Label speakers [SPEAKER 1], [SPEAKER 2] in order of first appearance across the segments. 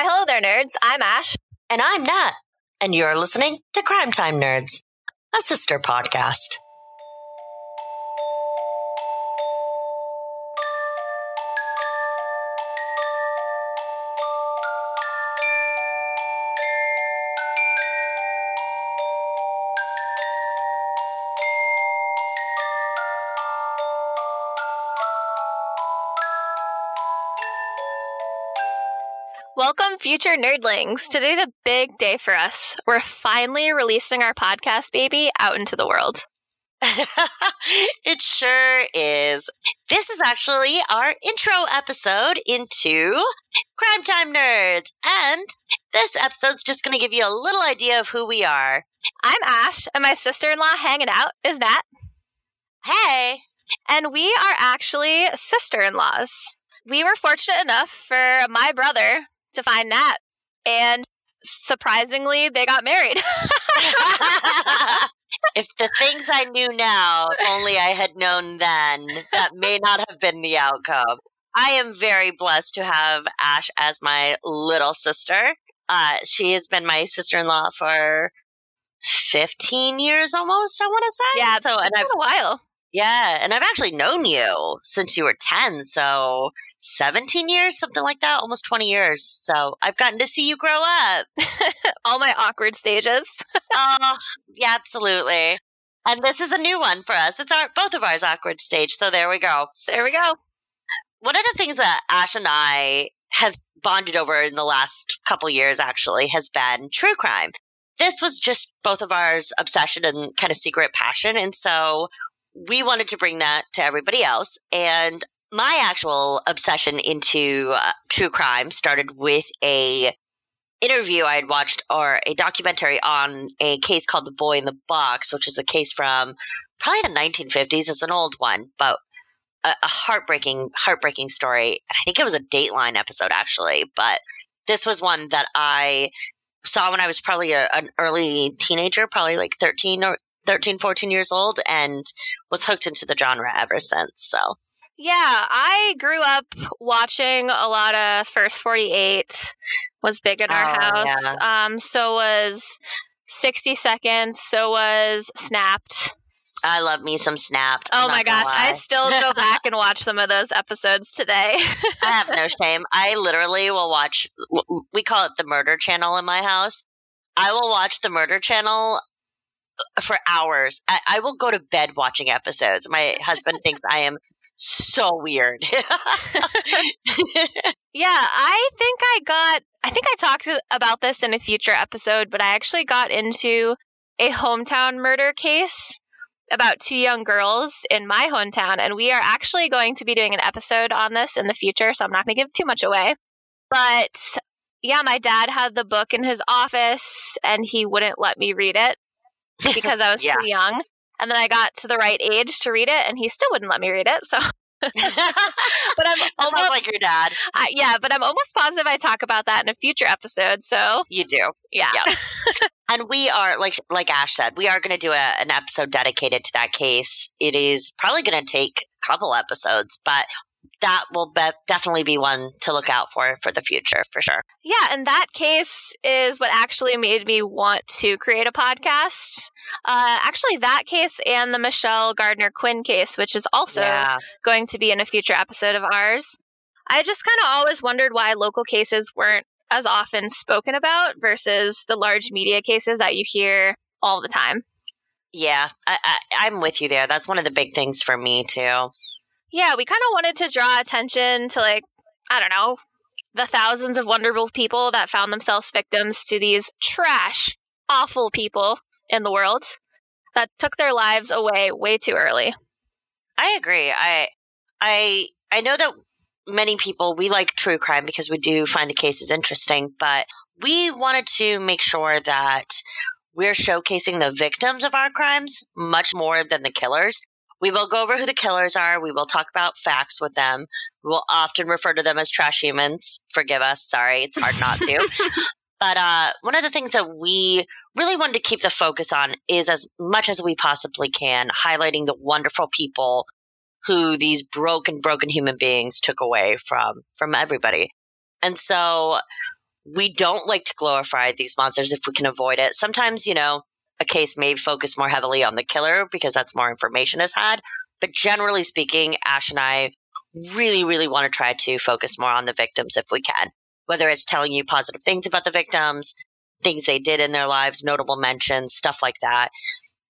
[SPEAKER 1] Why, hello there, nerds. I'm Ash.
[SPEAKER 2] And I'm Nat. And you're listening to Crime Time Nerds, a sister podcast.
[SPEAKER 1] Welcome, future nerdlings. Today's a big day for us. We're finally releasing our podcast baby out into the world.
[SPEAKER 2] it sure is. This is actually our intro episode into Crime Time Nerds. And this episode's just going to give you a little idea of who we are.
[SPEAKER 1] I'm Ash, and my sister in law hanging out is Nat.
[SPEAKER 2] Hey.
[SPEAKER 1] And we are actually sister in laws. We were fortunate enough for my brother to find Nat. And surprisingly, they got married.
[SPEAKER 2] if the things I knew now, if only I had known then, that may not have been the outcome. I am very blessed to have Ash as my little sister. Uh, she has been my sister in law for 15 years almost, I want to say.
[SPEAKER 1] Yeah,
[SPEAKER 2] so
[SPEAKER 1] and I've a while.
[SPEAKER 2] Yeah, and I've actually known you since you were 10, so 17 years, something like that, almost 20 years. So I've gotten to see you grow up.
[SPEAKER 1] All my awkward stages.
[SPEAKER 2] oh, yeah, absolutely. And this is a new one for us. It's our both of ours awkward stage. So there we go.
[SPEAKER 1] There we go.
[SPEAKER 2] One of the things that Ash and I have bonded over in the last couple years actually has been true crime. This was just both of ours obsession and kind of secret passion. And so we wanted to bring that to everybody else. And my actual obsession into uh, true crime started with a interview I had watched or a documentary on a case called The Boy in the Box, which is a case from probably the 1950s. It's an old one, but a, a heartbreaking, heartbreaking story. I think it was a Dateline episode actually, but this was one that I saw when I was probably a, an early teenager, probably like 13 or 13, 14 years old and was hooked into the genre ever since. So.
[SPEAKER 1] Yeah, I grew up watching a lot of First 48 was big in our oh, house. Yeah. Um so was 60 Seconds, so was Snapped.
[SPEAKER 2] I love me some Snapped.
[SPEAKER 1] I'm oh my gosh, I still go back and watch some of those episodes today.
[SPEAKER 2] I have no shame. I literally will watch we call it the murder channel in my house. I will watch the murder channel for hours. I, I, will go to bed watching episodes. My husband thinks I am so weird.
[SPEAKER 1] yeah, I think I got, I think I talked about this in a future episode, but I actually got into a hometown murder case about two young girls in my hometown. And we are actually going to be doing an episode on this in the future. So I'm not going to give too much away. But yeah, my dad had the book in his office and he wouldn't let me read it because I was yeah. too young. And then I got to the right age to read it, and he still wouldn't let me read it. So, but
[SPEAKER 2] I'm almost like your dad.
[SPEAKER 1] Uh, yeah, but I'm almost positive I talk about that in a future episode. So
[SPEAKER 2] you do,
[SPEAKER 1] yeah.
[SPEAKER 2] yeah. and we are like like Ash said, we are going to do a, an episode dedicated to that case. It is probably going to take a couple episodes, but that will be- definitely be one to look out for for the future for sure.
[SPEAKER 1] Yeah, and that case is what actually made me want to create a podcast. Uh, actually, that case and the Michelle Gardner Quinn case, which is also yeah. going to be in a future episode of ours. I just kind of always wondered why local cases weren't as often spoken about versus the large media cases that you hear all the time.
[SPEAKER 2] Yeah, I, I, I'm with you there. That's one of the big things for me too.
[SPEAKER 1] Yeah, we kind of wanted to draw attention to like, I don't know, the thousands of wonderful people that found themselves victims to these trash, awful people in the world that took their lives away way too early.
[SPEAKER 2] I agree. I I I know that many people we like true crime because we do find the cases interesting, but we wanted to make sure that we're showcasing the victims of our crimes much more than the killers we will go over who the killers are. We will talk about facts with them. We will often refer to them as trash humans. Forgive us. Sorry. It's hard not to. but uh, one of the things that we really wanted to keep the focus on is as much as we possibly can, highlighting the wonderful people who these broken, broken human beings took away from, from everybody. And so we don't like to glorify these monsters if we can avoid it. Sometimes, you know, a case may focus more heavily on the killer because that's more information is had. But generally speaking, Ash and I really, really want to try to focus more on the victims if we can, whether it's telling you positive things about the victims, things they did in their lives, notable mentions, stuff like that.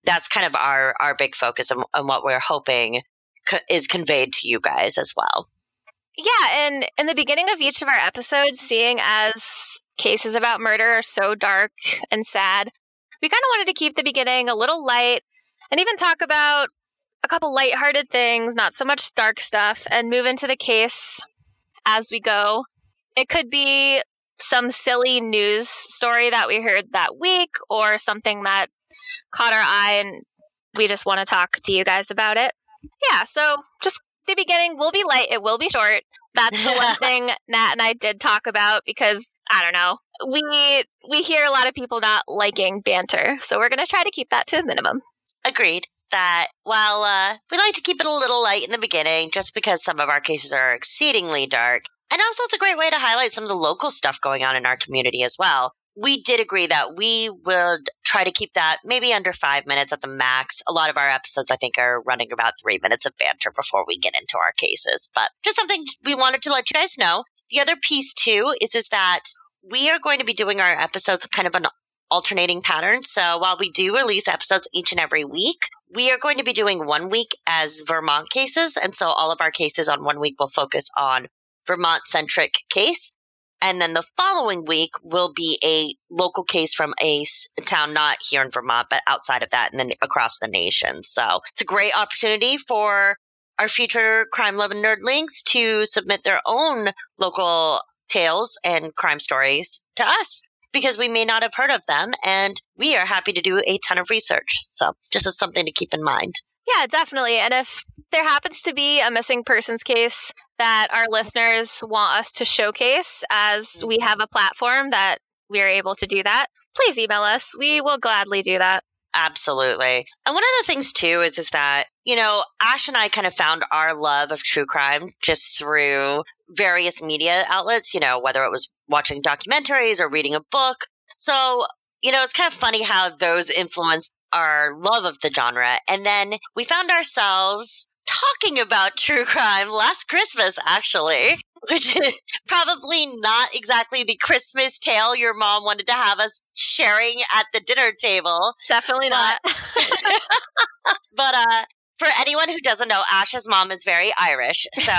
[SPEAKER 2] That's kind of our, our big focus and, and what we're hoping co- is conveyed to you guys as well.
[SPEAKER 1] Yeah, and in the beginning of each of our episodes, seeing as cases about murder are so dark and sad, we kind of wanted to keep the beginning a little light and even talk about a couple lighthearted things, not so much dark stuff, and move into the case as we go. It could be some silly news story that we heard that week or something that caught our eye and we just want to talk to you guys about it. Yeah, so just the beginning will be light, it will be short. That's the one thing Nat and I did talk about because I don't know. We we hear a lot of people not liking banter. So we're going to try to keep that to a minimum.
[SPEAKER 2] Agreed that while uh, we like to keep it a little light in the beginning, just because some of our cases are exceedingly dark, and also it's a great way to highlight some of the local stuff going on in our community as well. We did agree that we would try to keep that maybe under five minutes at the max. A lot of our episodes, I think, are running about three minutes of banter before we get into our cases, but just something we wanted to let you guys know. The other piece too is is that we are going to be doing our episodes kind of an alternating pattern. So while we do release episodes each and every week, we are going to be doing one week as Vermont cases. And so all of our cases on one week will focus on Vermont centric case. And then the following week will be a local case from a town not here in Vermont, but outside of that and then across the nation. So it's a great opportunity for our future crime loving nerdlings to submit their own local tales and crime stories to us because we may not have heard of them. And we are happy to do a ton of research. So just as something to keep in mind.
[SPEAKER 1] Yeah, definitely. And if there happens to be a missing persons case that our listeners want us to showcase as we have a platform that we are able to do that, please email us. We will gladly do that.
[SPEAKER 2] Absolutely. And one of the things too is is that, you know, Ash and I kind of found our love of true crime just through various media outlets, you know, whether it was watching documentaries or reading a book. So, you know, it's kind of funny how those influenced our love of the genre. And then we found ourselves talking about true crime last Christmas, actually, which is probably not exactly the Christmas tale your mom wanted to have us sharing at the dinner table.
[SPEAKER 1] Definitely
[SPEAKER 2] But-
[SPEAKER 1] not.
[SPEAKER 2] But uh, for anyone who doesn't know, Ash's mom is very Irish. So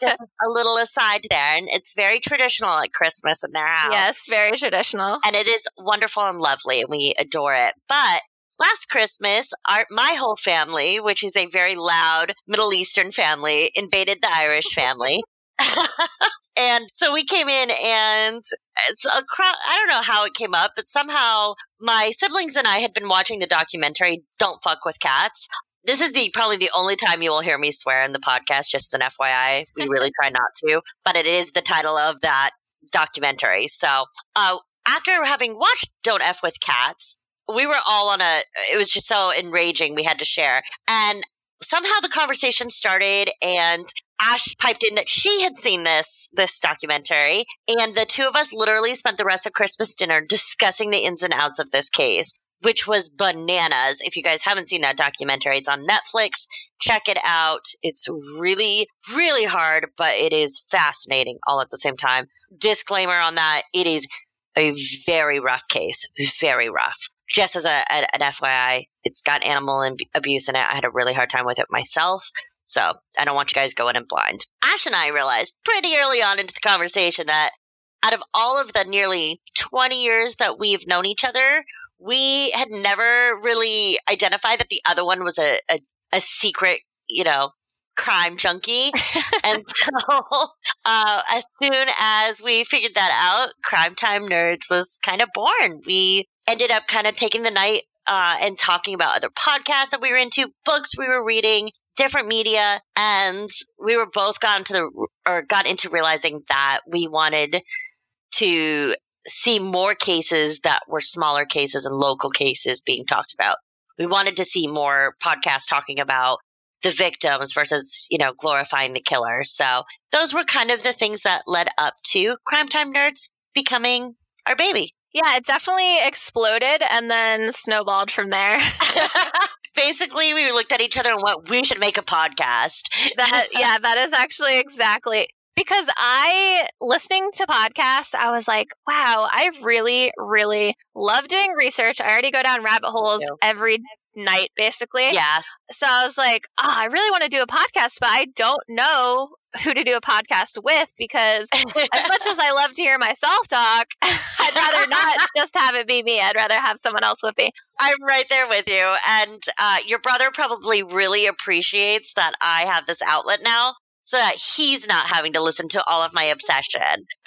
[SPEAKER 2] just a little aside there. And it's very traditional at Christmas in their house.
[SPEAKER 1] yes, very traditional.
[SPEAKER 2] And it is wonderful and lovely, and we adore it. But last Christmas, our, my whole family, which is a very loud Middle Eastern family, invaded the Irish family. and so we came in and it's a crowd. I don't know how it came up, but somehow my siblings and I had been watching the documentary Don't Fuck with Cats. This is the probably the only time you will hear me swear in the podcast, just as an FYI. We really try not to, but it is the title of that documentary. So, uh, after having watched Don't F with Cats, we were all on a, it was just so enraging. We had to share. And somehow the conversation started and Ash piped in that she had seen this this documentary, and the two of us literally spent the rest of Christmas dinner discussing the ins and outs of this case, which was bananas. If you guys haven't seen that documentary, it's on Netflix. Check it out. It's really, really hard, but it is fascinating all at the same time. Disclaimer on that: it is a very rough case, very rough. Just as a, an FYI, it's got animal ab- abuse in it. I had a really hard time with it myself. So I don't want you guys going in blind. Ash and I realized pretty early on into the conversation that out of all of the nearly 20 years that we've known each other, we had never really identified that the other one was a, a, a secret, you know, crime junkie. and so uh, as soon as we figured that out, Crime Time Nerds was kind of born. We ended up kind of taking the night uh, and talking about other podcasts that we were into, books we were reading, different media, and we were both got into the or got into realizing that we wanted to see more cases that were smaller cases and local cases being talked about. We wanted to see more podcasts talking about the victims versus, you know, glorifying the killer. So those were kind of the things that led up to Crime Time Nerds becoming our baby.
[SPEAKER 1] Yeah, it definitely exploded and then snowballed from there.
[SPEAKER 2] Basically, we looked at each other and went, we should make a podcast.
[SPEAKER 1] that yeah, that is actually exactly because I listening to podcasts, I was like, wow, I really, really love doing research. I already go down rabbit holes every night, basically.
[SPEAKER 2] Yeah.
[SPEAKER 1] So I was like, oh, I really want to do a podcast, but I don't know who to do a podcast with because as much as I love to hear myself talk, I'd rather not just have it be me. I'd rather have someone else with me.
[SPEAKER 2] I'm right there with you. And uh, your brother probably really appreciates that I have this outlet now so that he's not having to listen to all of my obsession.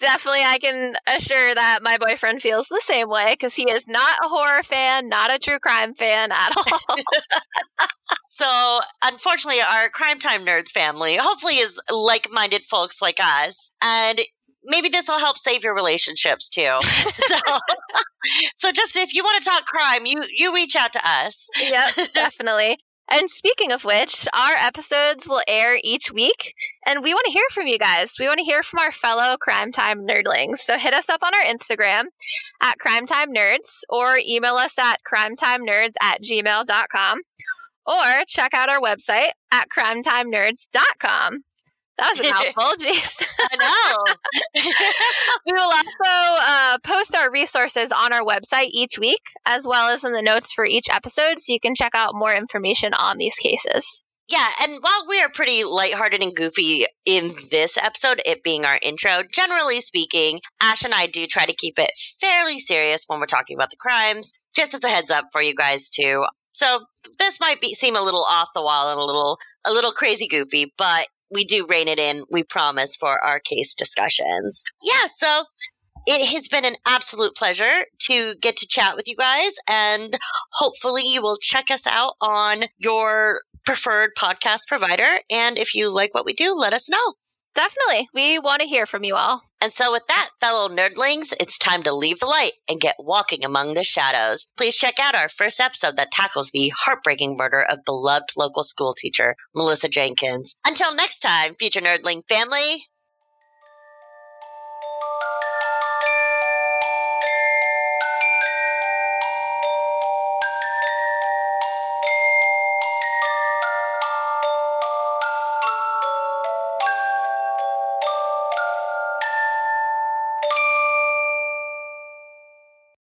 [SPEAKER 1] Definitely, I can assure that my boyfriend feels the same way because he is not a horror fan, not a true crime fan at all.
[SPEAKER 2] so, unfortunately, our Crime Time Nerds family hopefully is like minded folks like us. And maybe this will help save your relationships too. so, so just if you want to talk crime, you you reach out to us.
[SPEAKER 1] yep, definitely. And speaking of which, our episodes will air each week, and we want to hear from you guys. We want to hear from our fellow Crime Time nerdlings. So hit us up on our Instagram at Crime Time Nerds or email us at crimetimenerds at gmail.com or check out our website at crimetimenerds.com. That was a mouthful. Jeez.
[SPEAKER 2] I know.
[SPEAKER 1] we will also uh, post our resources on our website each week, as well as in the notes for each episode, so you can check out more information on these cases.
[SPEAKER 2] Yeah, and while we are pretty lighthearted and goofy in this episode, it being our intro, generally speaking, Ash and I do try to keep it fairly serious when we're talking about the crimes. Just as a heads up for you guys too. So this might be seem a little off the wall and a little a little crazy goofy, but we do rein it in, we promise, for our case discussions. Yeah, so it has been an absolute pleasure to get to chat with you guys, and hopefully, you will check us out on your preferred podcast provider. And if you like what we do, let us know.
[SPEAKER 1] Definitely. We want to hear from you all.
[SPEAKER 2] And so, with that, fellow nerdlings, it's time to leave the light and get walking among the shadows. Please check out our first episode that tackles the heartbreaking murder of beloved local school teacher, Melissa Jenkins. Until next time, future nerdling family,